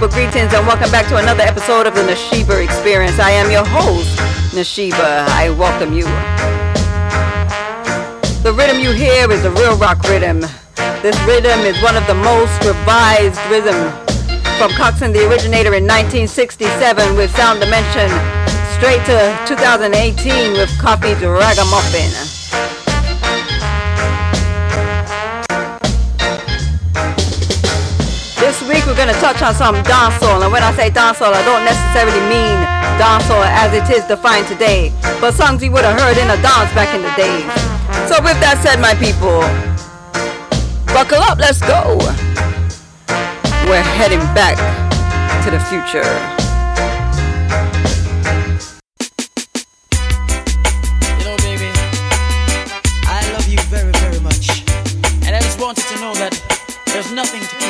people, greetings, and welcome back to another episode of the Nashiba Experience. I am your host, Nashiba. I welcome you. The rhythm you hear is a real rock rhythm. This rhythm is one of the most revised rhythm from Coxsone, the originator in 1967 with Sound Dimension, straight to 2018 with Koffee Dragamuffin. we're gonna touch on some dancehall. And when I say dancehall, I don't necessarily mean dancehall as it is defined today, but songs you would have heard in a dance back in the days. So with that said, my people, buckle up, let's go. We're heading back to the future. nothing to keep.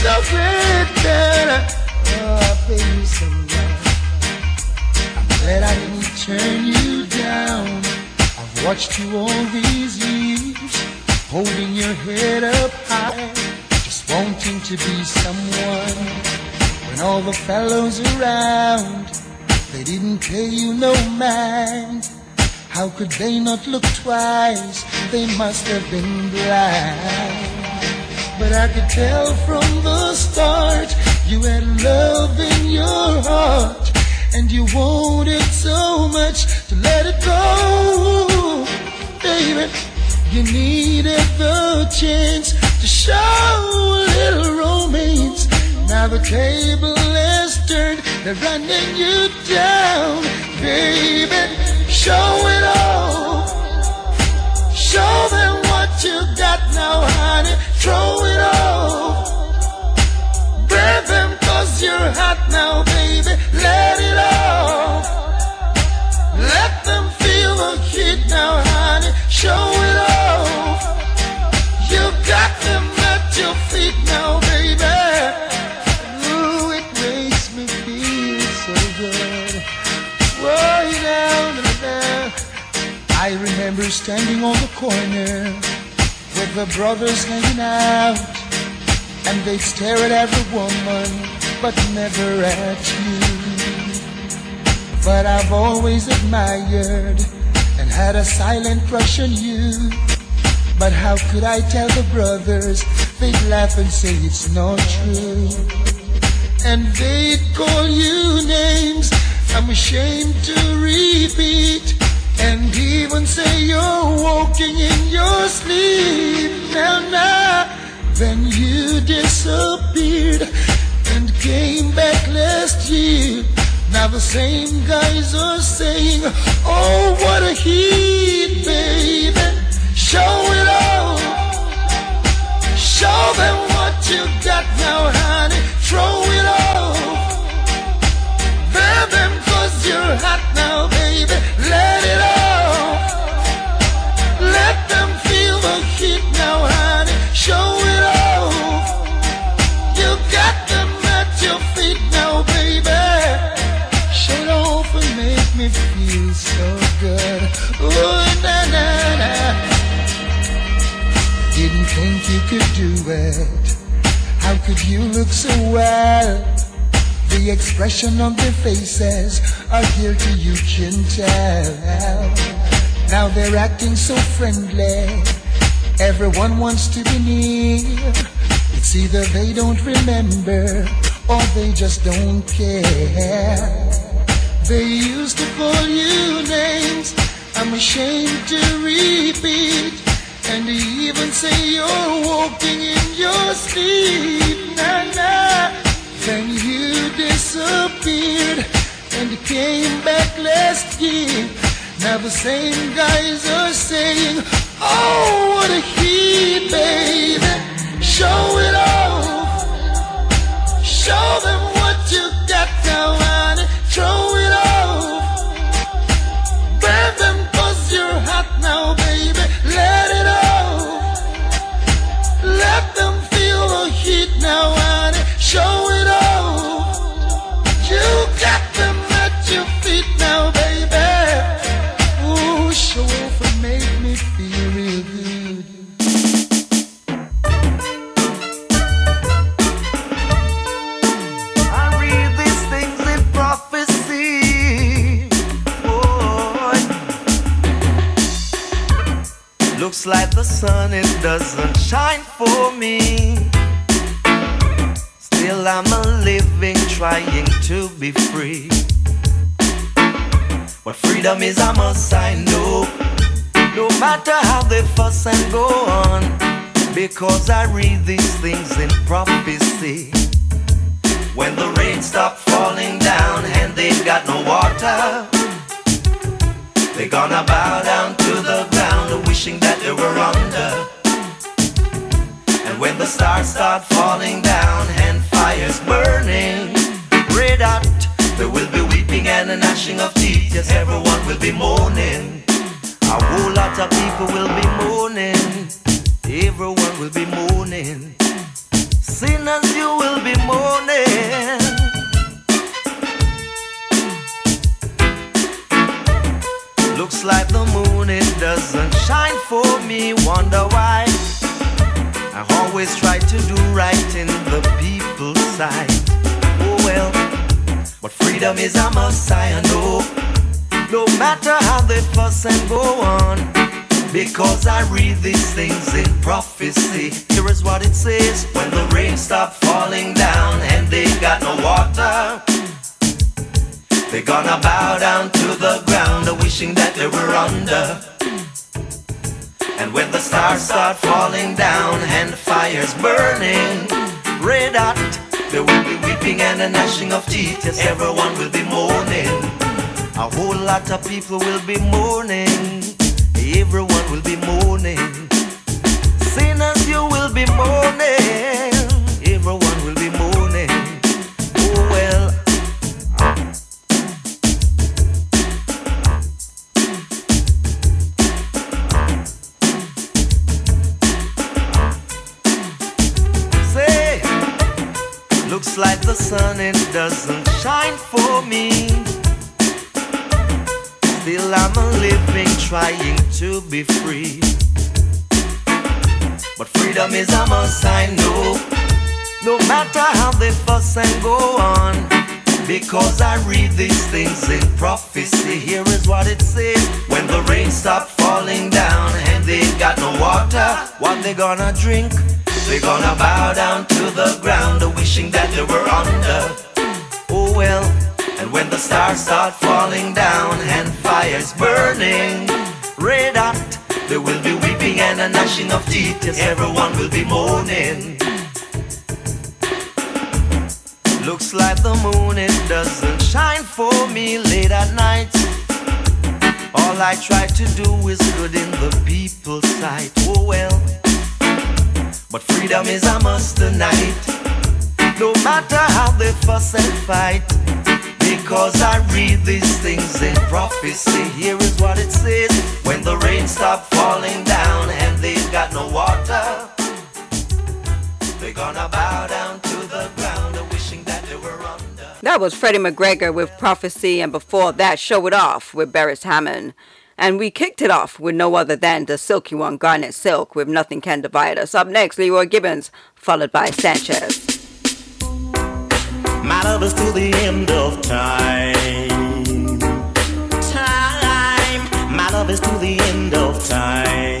surrender. Oh, I pay you some love. I'm glad I didn't turn you down. I've watched you all these years, holding your head up high, just wanting to be someone. When all the fellows around, they didn't pay you no mind. How could they not look twice? They must have been blind. But I could tell from the start you had love in your heart. And you wanted so much to let it go. Baby, you needed the chance to show a little romance. Now the table is turned, they're running you down. Baby, show it all. Show them what you got now, honey. Throw it off. You're hot now, baby. Let it off. Let them feel the heat now, honey. Show it off. You got them at your feet now, baby. Ooh, it makes me feel so good. Down. I remember standing on the corner with the brothers hanging out, and they'd stare at every woman, but never at you. But I've always admired and had a silent crush on you. But how could I tell the brothers? They'd laugh and say it's not true. And they'd call you names I'm ashamed to repeat. And even say you're walking in your sleep. Now, now, then you disappeared and came back last year. Now the same guys are saying, Oh, what a heat, baby. Show it all. Show them what you got now, honey. Throw it. Bear them you're hot now, baby. Let it off. Let them feel the heat now, honey. Show it off. You got them at your feet now, baby. Off and make me feel so good. Ooh, na na na. Didn't think you could do it. How could you look so well? The expression on their faces are guilty, you can tell. Now they're acting so friendly. Everyone wants to be near. It's either they don't remember or they just don't care. They used to call you names I'm ashamed to repeat. And even say you're walking in your sleep. Nah, nah. Then you disappeared and came back last year. Now the same guys are saying, Oh, what a heat, baby. Show it off. Show them what you got now, honey. Throw it off. Burn them cause you're hot now, baby. Let it off. Let them feel the heat now, honey. Show it to be free. What freedom is, I must I know. No matter how they fuss and go on, because I read these things in prophecy. When the rain stops falling down and they've got no water, they're gonna bow down to the ground, wishing that they were under. And when the stars start falling down and fires burning, red hot, there will be weeping and a gnashing of teeth. Yes, everyone will be mourning. A whole lot of people will be mourning. Everyone will be mourning. Sinners, you will be mourning. Looks like the moon, it doesn't shine for me. Wonder why? I always try to do right in the people's sight. But freedom is a must, I know. No matter how they fuss and go on. Because I read these things in prophecy. Here is what it says when the rain stopped falling down and they got no water. They're gonna bow down to the ground, wishing that they were under. And when the stars start falling down and the fires burning, red hot, there will be weeping and a gnashing of teeth. Yes, everyone will be mourning. A whole lot of people will be mourning. Everyone will be mourning. Sinners, you will be mourning. The sun it doesn't shine for me. Still I'm a living, trying to be free. But freedom is a must, I know. No matter how they fuss and go on. Because I read these things in prophecy. Here is what it says. When the rain stopped falling down and they got no water, what they gonna drink? They gonna bow down to the ground, wishing that they were under. Oh well, and when the stars start falling down and fires burning, red hot, there will be weeping and a gnashing of teeth. Yes, everyone will be mourning. Looks like the moon, it doesn't shine for me late at night. All I try to do is good in the people's sight. Oh well, but freedom is a must tonight. No matter how they fuss and fight. Because I read these things in prophecy. Here is what it says when the rain stopped falling down and they've got no water. They're gonna bow down to the ground, wishing that they were under. That was Freddie McGregor with Prophecy, and before that, Show It Off with Beres Hammond. And we kicked it off with no other than the silky one, Garnet Silk, with Nothing Can Divide Us. Up next, Leroy Gibbons, followed by Sanchez. My love is to the end of time. Time. My love is to the end of time.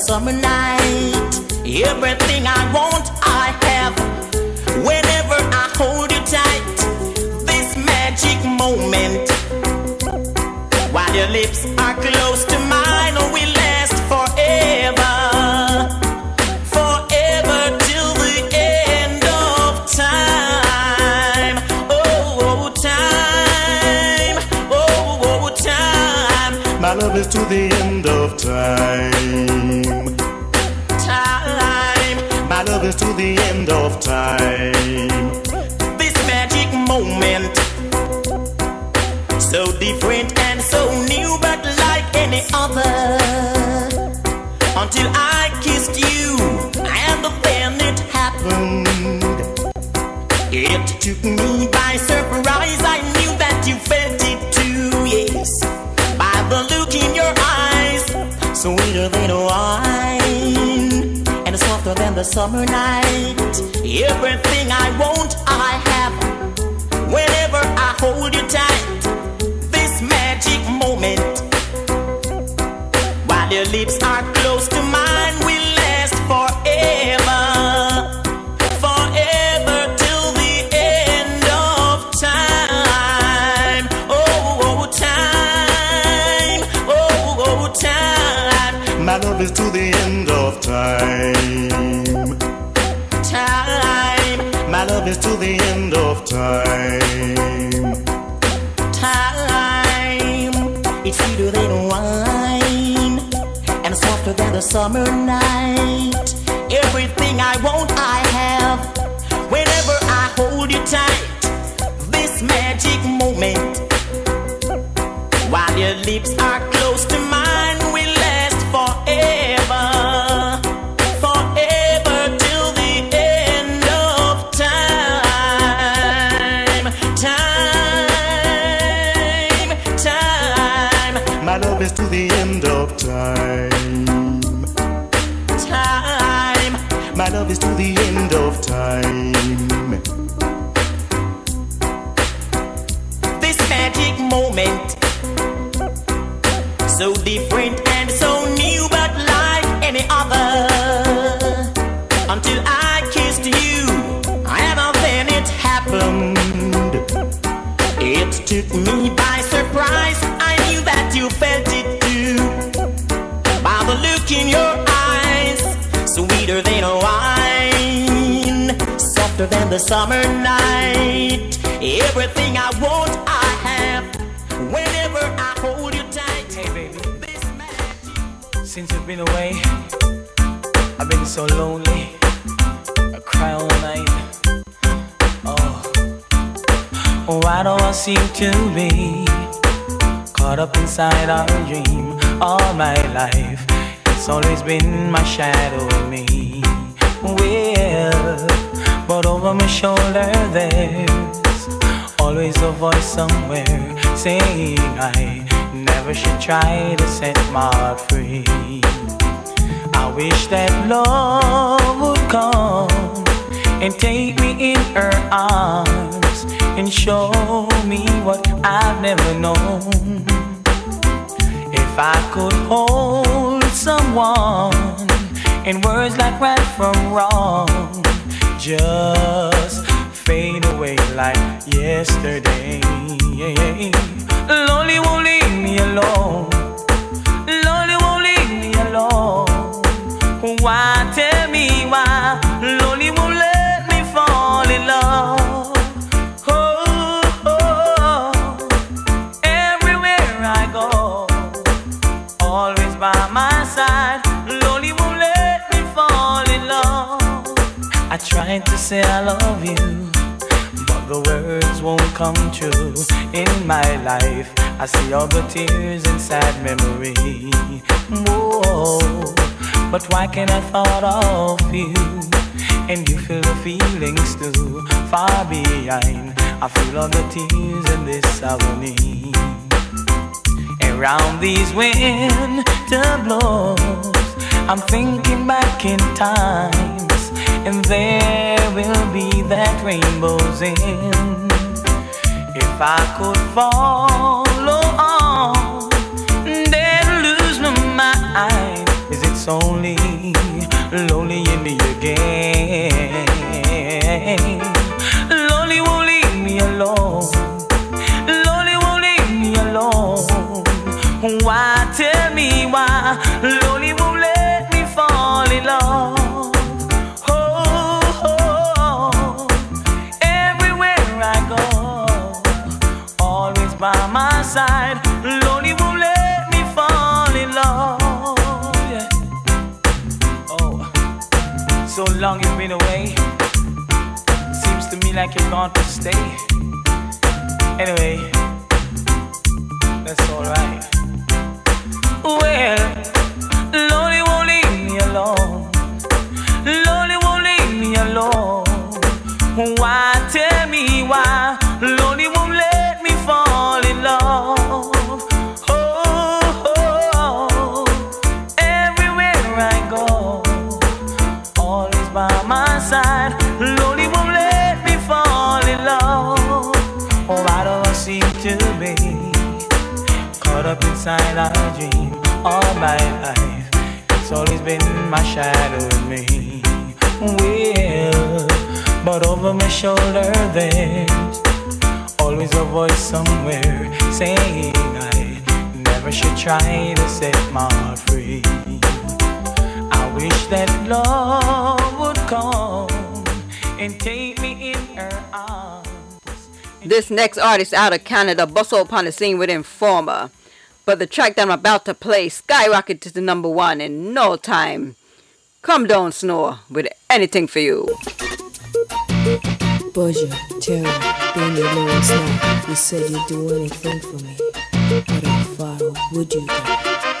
Summer night. Everything I want, I have. Whenever I hold you tight, this magic moment, while your lips are close to mine, oh, will last Is to the end of time. Time. My love is to the end of time. This magic moment. So different and so new, but like any other until I kissed you, and then it happened. It took me by surprise. I the summer night. Everything I want, I have. Whenever I hold you tight, this magic moment. While your lips are close to mine will last forever. Forever till the end of time. Oh, oh time. Oh, oh time. My love is to the end of time is to the end of time time. It's sweeter than wine and softer than the summer night. Everything I want, I have. Whenever I hold you tight, this magic moment, while your lips are close time. This magic moment, so different softer than the summer night. Everything I want, I have. Whenever I hold you tight, Hey, baby. this magic. Since you've been away, I've been so lonely. I cry all night. Oh, oh why do I seem to be caught up inside our dream all my life? It's always been my shadow me. Well, but over my shoulder there's always a voice somewhere saying I never should try to set my heart free. I wish that love would come and take me in her arms and show me what I've never known. If I could hold someone in words like right from wrong, just fade away like yesterday. Lonely won't leave me alone. Lonely won't leave me alone. Why tell me why? I tried to say I love you, but the words won't come true in my life. I see all the tears and sad memory. Whoa, but why can't I thought of you? And you feel the feelings too far behind. I feel all the tears in this agony. Around these winter blows, I'm thinking back in times, and there will be that rainbows end. If I could follow on, then lose my mind. Is it only lonely in me again? Side. Lonely won't let me fall in love. Yeah. Oh, so long you've been away. Seems to me like you're gone to stay. Anyway, that's alright. Well, lonely won't leave me alone. Been my shadow in me. Well, but over my shoulder there's always a voice somewhere saying I never should try to set my heart free. I wish that love would come and take me in her arms. This next artist out of Canada bustled upon the scene with Informer. But the track that I'm about to play skyrocketed to the number one in no time. Come down, Snow, with anything for you. Buzzure, terror, being your lowest now. You said you'd do anything for me. But how far would you go?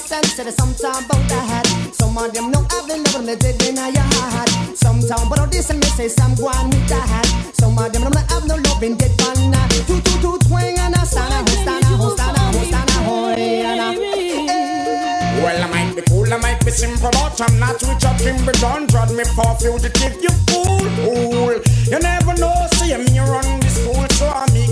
This sense, said sometime about that. Some of them know I've been loving me dead in your heart. Sometime, but all this and me say some go on with that. Some of them know I've no loving dead pan. Two two two twang and a stand a stand a stand a stand a hoy. Well, I might be cool, I might be simple, but I'm not with your Kimber John. Drod me for fugitive, you fool, fool. You never know, see me run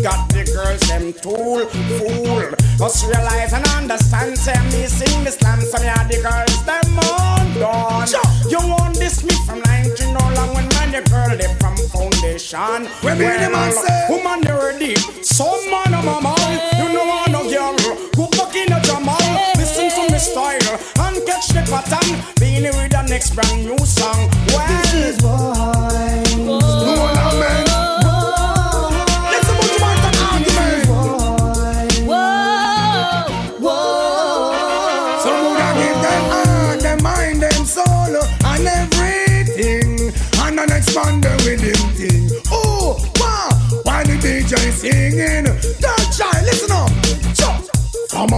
got the girls, them tool, fool. Just realize and understand, say me sing this slam, so me are the girls, them on done. You want this me from 19 no long when man, the girl, they from foundation. When me the man say- woman, you ready? Some man, a man, you know I no girl. Go back in a Jamal, listen to me style and catch the pattern. Beenie with the next brand new song.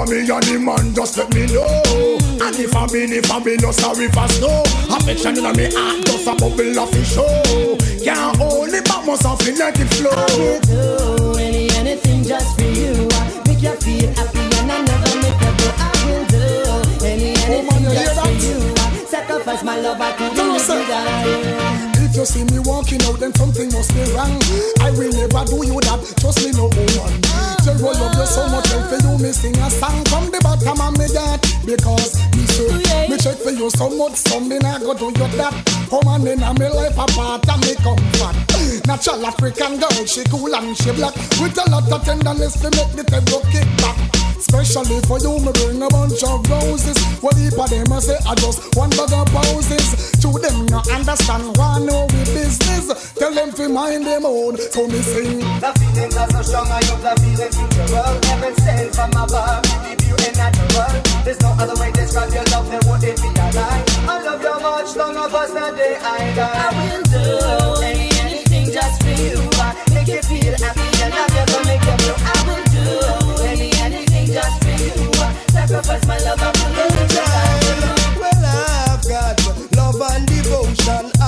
A me and the man, just let me know. And if I mean, if I be no sorry for snow, affection in me heart, just a bubble of a show. Oh. Can't hold it back, must have let it flow. do any anything just for you. I Make you feel happy and I never make you go. I will do any oh, anything you hear just for you. I Sacrifice my love, I couldn't No, let sir. you die. If you see me walking out, then something must be wrong. I will never do you that. Trust me, no woman. Jero love you so much, and for you me sing a song from the bottom of me heart because me say me check for you so much, something I go do you that. Woman in a me life apart and me comfort. Natural African girl, she cool and she black with a lot of tenderness to make the table kick back. Especially for you, me bring a bunch of roses. What heap of them I say I just one bag of poses. To them no understand why know we business. Tell them to mind them own. So me sing. The feelings are so strong, I hope the feeling futural. Heaven sent from above, we give you a natural. There's no other way to describe your love, then would it be a lie? I love you much longer past the day I die. I will do any, anything just for you. I make you feel happy and I never make you blue. I will do sacrifice my love, let you die. Well, I've got love and devotion.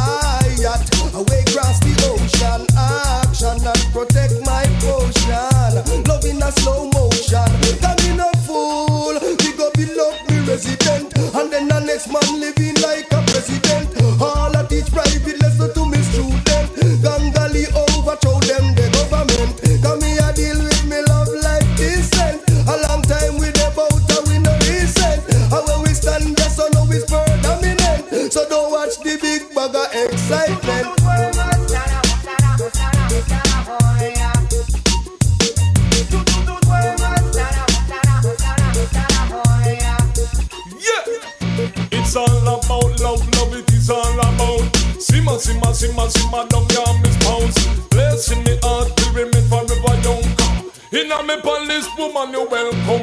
Woman, you welcome.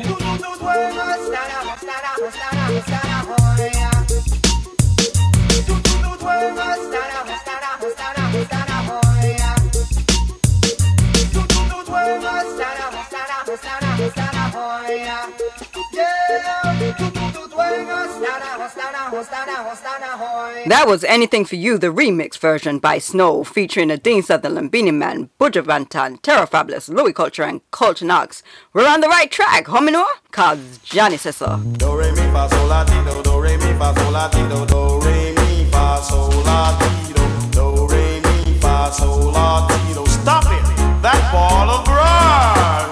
That was Anything For You, the remix version by Snow, featuring Nadine Sutherland, Beenie Man, Buju Banton, Terror Fabulous, Louie Culture, and Kulcha Knox. We're on the right track, homino? Cause Johnny says so. Do re mi fa sol la ti do do re mi fa sol la ti do do re mi fa sol la ti do do re mi fa sol la ti do. Stop it! That ball of rhyme.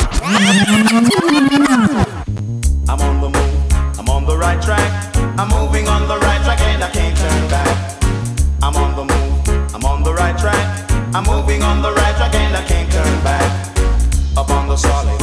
I'm on the move. I'm on the right track. I'm moving on the right I'm on the move. I'm on the right track. I'm moving on the right track and I can't turn back. Up on the solid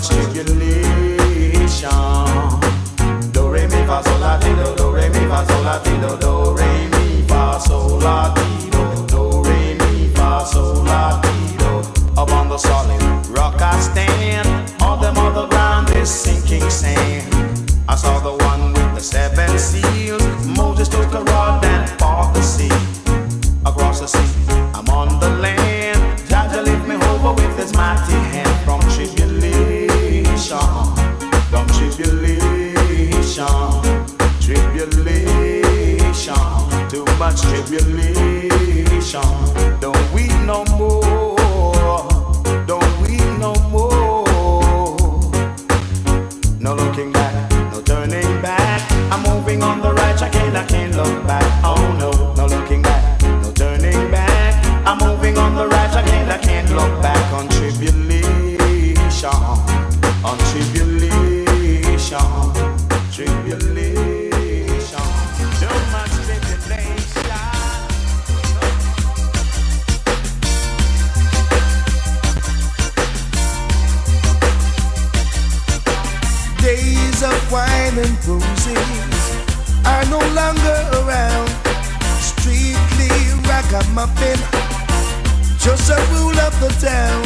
too tribulation. Don't we no more? Don't we no more? No looking back, no turning back. I'm moving on the right track and I can't look back. Oh no, no looking back, no turning back. I'm moving on the right track and I can't look back on tribulation, on tribulation, tribulation. And roses are no longer around. Strictly ragamuffin, just a rule of the town.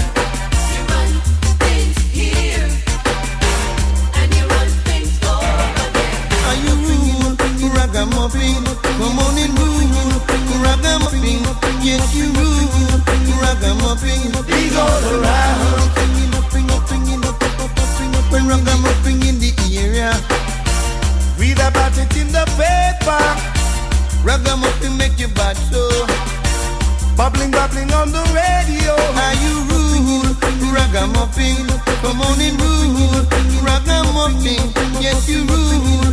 You run things here, and you run things over there. Are you rule ragamuffin? Come on and rule ragamuffin. Yes, you rule ragamuffin. Big all around. Ragamuffin in the area, read about it in the paper. Ragamuffin make you bad so. Bubbling, bubbling on the radio. Are you rule ragamuffin? Come on and rule ragamuffin. Yes, you rule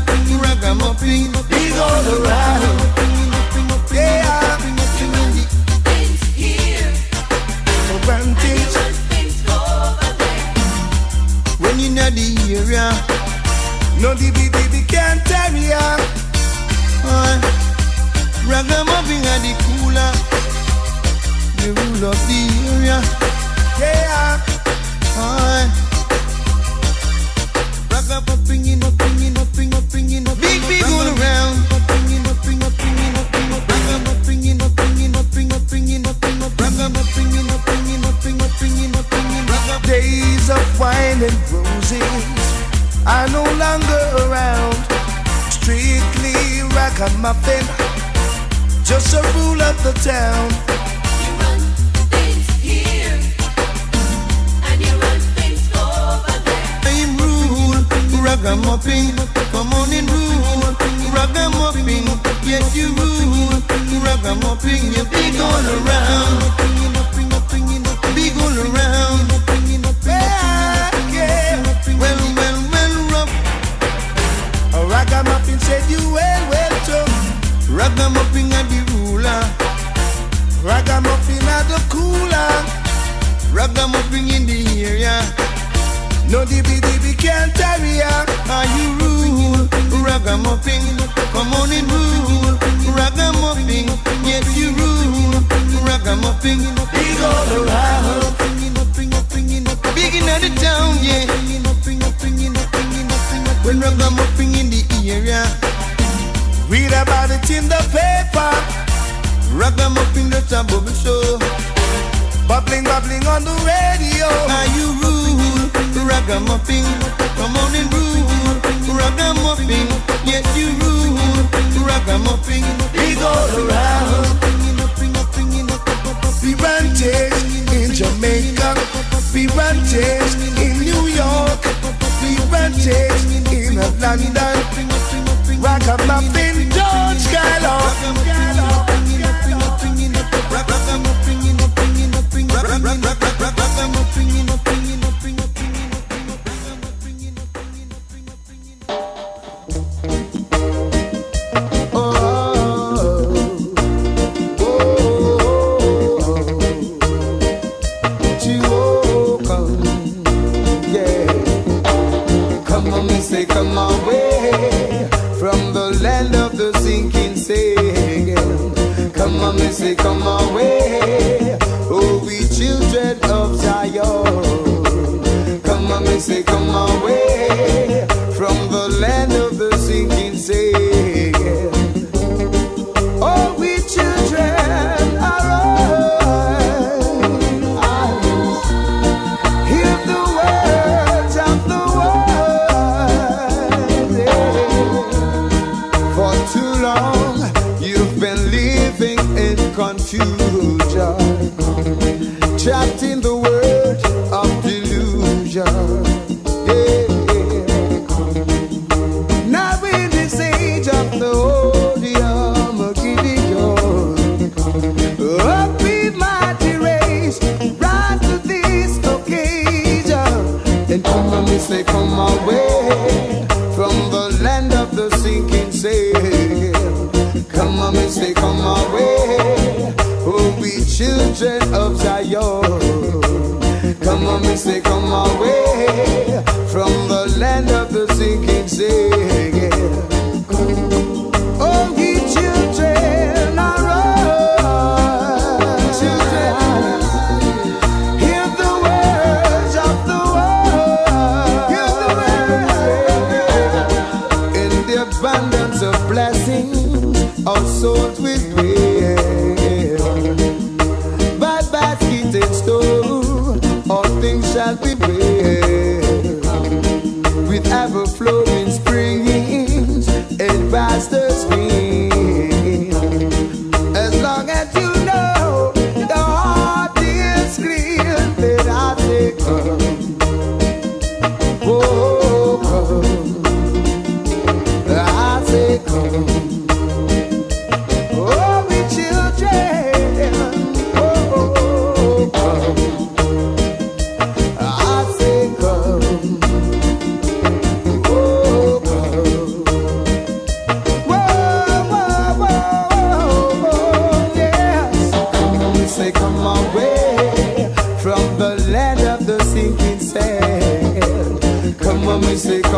well, well, too. Ragamuffin and the ruler, ragamuffin and the cooler, ragamuffin in the area. No DB DB can't tarry ya. Are you rule? Ragamuffin, come on and rule. Ragamuffin, yes you rule. Ragamuffin, big all around. Big in the town, yeah. When ragamuffin in the area, read about it in the paper. Ragamuffin that's a bubble show. Bubbling, bubbling on the radio. Are you rule? Ragamuffin, come on and rule. Ragamuffin, yes you rule. Ragamuffin, big all around. Taste in Jamaica. We taste in New York. We run taste in London. Ragamuffin, George Skylark. come Me say, come away, oh we children of Zion. Come on, me say, come away from the land of the sinking sail.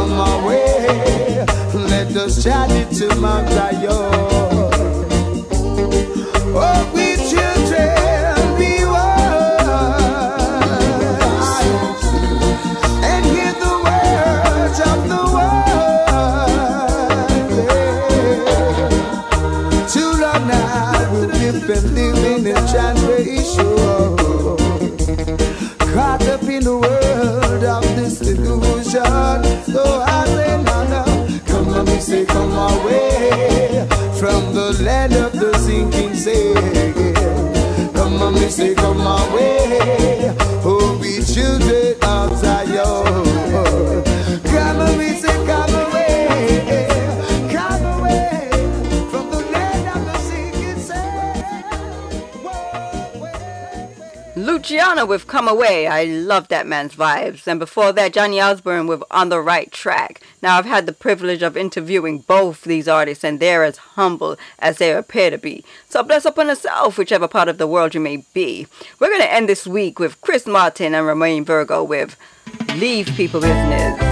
Come away. Let us journey to Mount Zion. Say, come away, Luciano with Come Away. I love that man's vibes. And before that, Johnny Osbourne with On the Right Track. Now, I've had the privilege of interviewing both these artists, and they're as humble as they appear to be. So bless upon yourself, whichever part of the world you may be. We're going to end this week with Chris Martin and Romain Virgo with Leave People Business.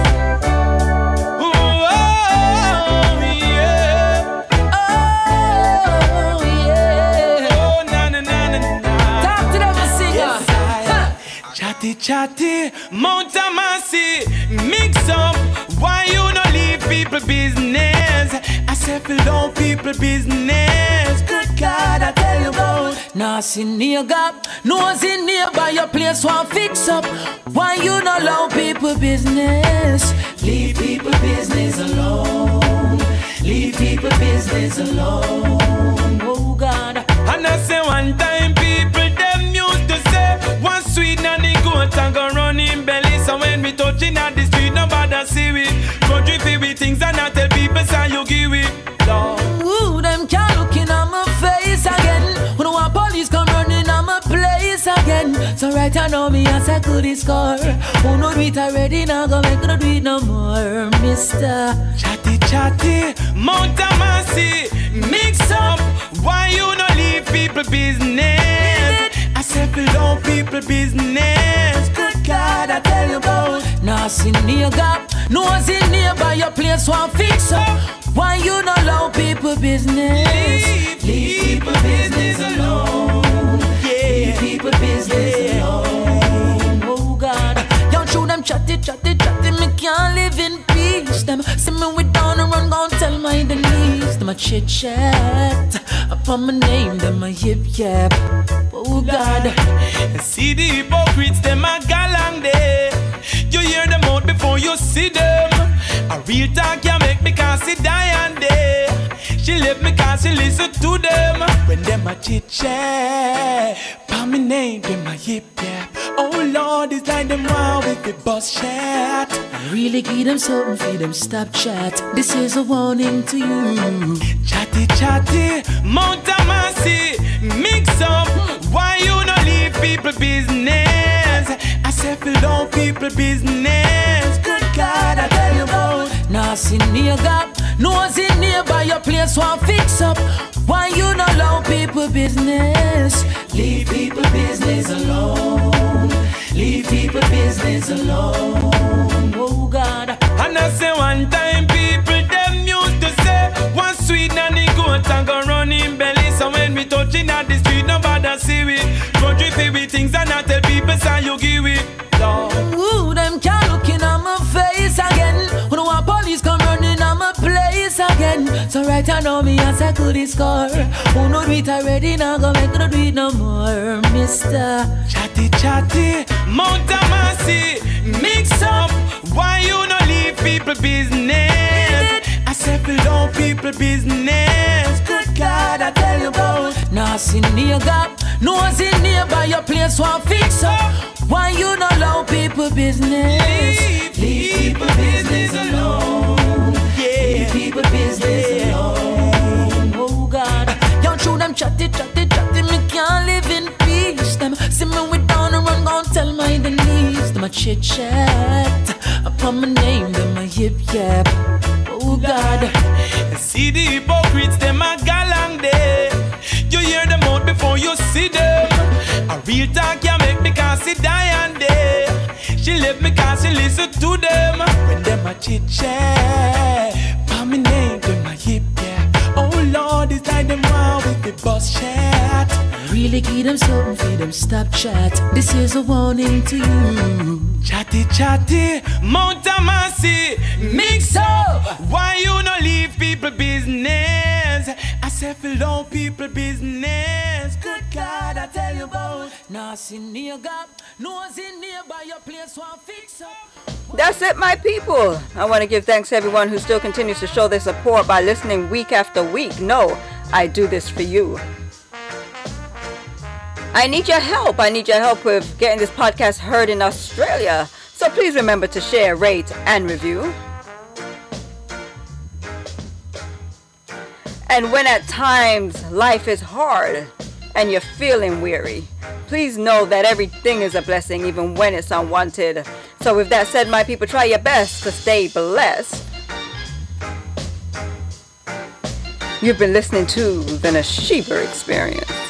Chatty Mount Amasi, mix up. Why you no leave people business? I said below people business. Good God, I tell you about. See nigga, nose in nearby your place want fix up. Why you no allow people business? Leave people business alone. Leave people business alone. Oh God. And I say one time and go run in belly. So when we touching at the street, nobody see we. Country feel with things and I tell people say you give it. Lord. Ooh, them can't look in on my face again. When want police come running on my place again. So right I know me as I could score. Who know do it already now go make no do it no more, Mister. Chatty chatty, Mount Amasi, mix up. Why you no leave people business? I said below people business. Nah, see nigga, nose in nearby your place want fix up. Why you not allow people business? Leave, people business alone. Yeah. Leave people business alone. Oh God, young show them chatty, chatty, chatty. Me can't live in peace. Them see me with down and run, gon' tell my Denise. Them a chit chat upon my name, them a yip yap. Oh God, See the hypocrites, them a galang You hear them out before you see them. A real talk can make me can die Diane day. She left me cause she listen to them. When them a chit chat, pa me name, them a yip yap. Oh Lord, it's like them wow with the bus chat. I really give them something for them stop chat. This is a warning to you. Chatty chatty, Mount Amasi, mix up. Why you no leave people business? Said below people business. Good God, I tell you Now see nigga, nose in nearby your place want fix up. Why you not allow people business? Leave people business alone. Leave people business alone. Oh God. And I say one time we touching at the street, nobody see we. Country feel with things and I tell people say you give it. Lord. Ooh, them can't look in on my face again. When the one police come running on my place again. So right I know me as I could score. Who know do it already now go make no do it no more, Mister. Chatty chatty, Mount Amasi, mix up. Why you no leave people business? Below people business. Good God, I tell you about. See nigga, nose in nearby your place want fix up. Why you not allow people business? Leave people business alone. Leave people business alone. Oh God, y'all true them chatty chatty chatty, me can't live in peace. Them see me with down and run gon' tell my Denise. A chit chat upon my name, them a yip yap. Oh God. See the hypocrites, them a galang day. You hear them out before you see them. A real talk can make me cause she die and day. She left me cause she listen to them. When them a chit chat, for me name, Really give them something for them stop chat. This is a warning to you. Chatty chatty, Mount Amasi, mix up. Why you no leave people business? I said below people business. Good God, I tell you about. Now see nigga, nose in nearby your place want fix up. That's it, my people. I want to give thanks to everyone who still continues to show their support by listening week after week. No, I do this for you. I need your help. I need your help with getting this podcast heard in Australia. So please remember to share, rate, and review. And when at times life is hard and you're feeling weary, please know that everything is a blessing even when it's unwanted. So with that said, my people, try your best to stay blessed. You've been listening to the Nashiba Experience.